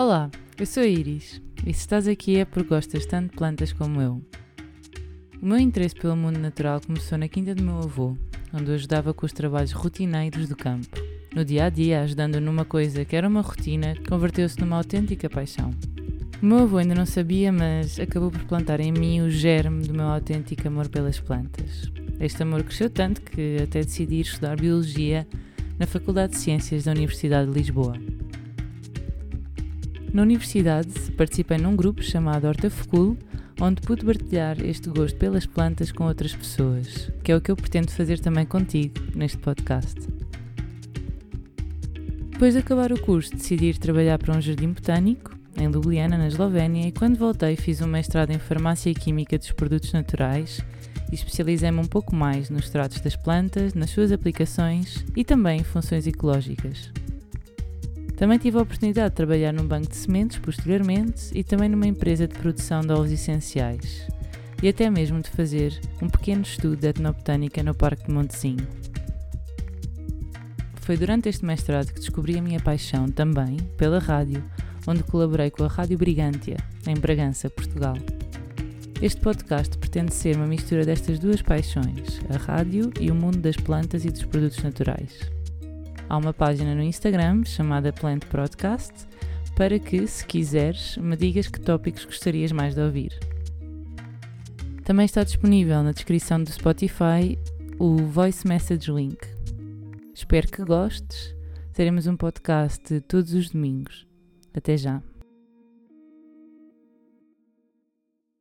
Olá, eu sou a Iris e se estás aqui é porque gostas tanto de plantas como eu. O meu interesse pelo mundo natural começou na quinta do meu avô, onde eu ajudava com os trabalhos rotineiros do campo. No dia a dia, ajudando numa coisa que era uma rotina, converteu-se numa autêntica paixão. O meu avô ainda não sabia, mas acabou por plantar em mim o germe do meu autêntico amor pelas plantas. Este amor cresceu tanto que até decidi estudar Biologia na Faculdade de Ciências da Universidade de Lisboa. Na universidade, participei num grupo chamado Hortafocul, onde pude partilhar este gosto pelas plantas com outras pessoas, que é o que eu pretendo fazer também contigo neste podcast. Depois de acabar o curso, decidi ir trabalhar para um jardim botânico, em Ljubljana, na Eslovénia, e quando voltei fiz um mestrado em Farmácia e Química dos Produtos Naturais e especializei-me um pouco mais nos tratos das plantas, nas suas aplicações e também em funções ecológicas. Também tive a oportunidade de trabalhar num banco de sementes posteriormente e também numa empresa de produção de óleos essenciais e até mesmo de fazer um pequeno estudo de etnobotânica no Parque de Montezinho. Foi durante este mestrado que descobri a minha paixão também pela rádio, onde colaborei com a Rádio Brigantia, em Bragança, Portugal. Este podcast pretende ser uma mistura destas duas paixões, a rádio e o mundo das plantas e dos produtos naturais. Há uma página no Instagram chamada Plant Broadcast para que, se quiseres, me digas que tópicos gostarias mais de ouvir. Também está disponível na descrição do Spotify o Voice Message Link. Espero que gostes. Teremos um podcast todos os domingos. Até já!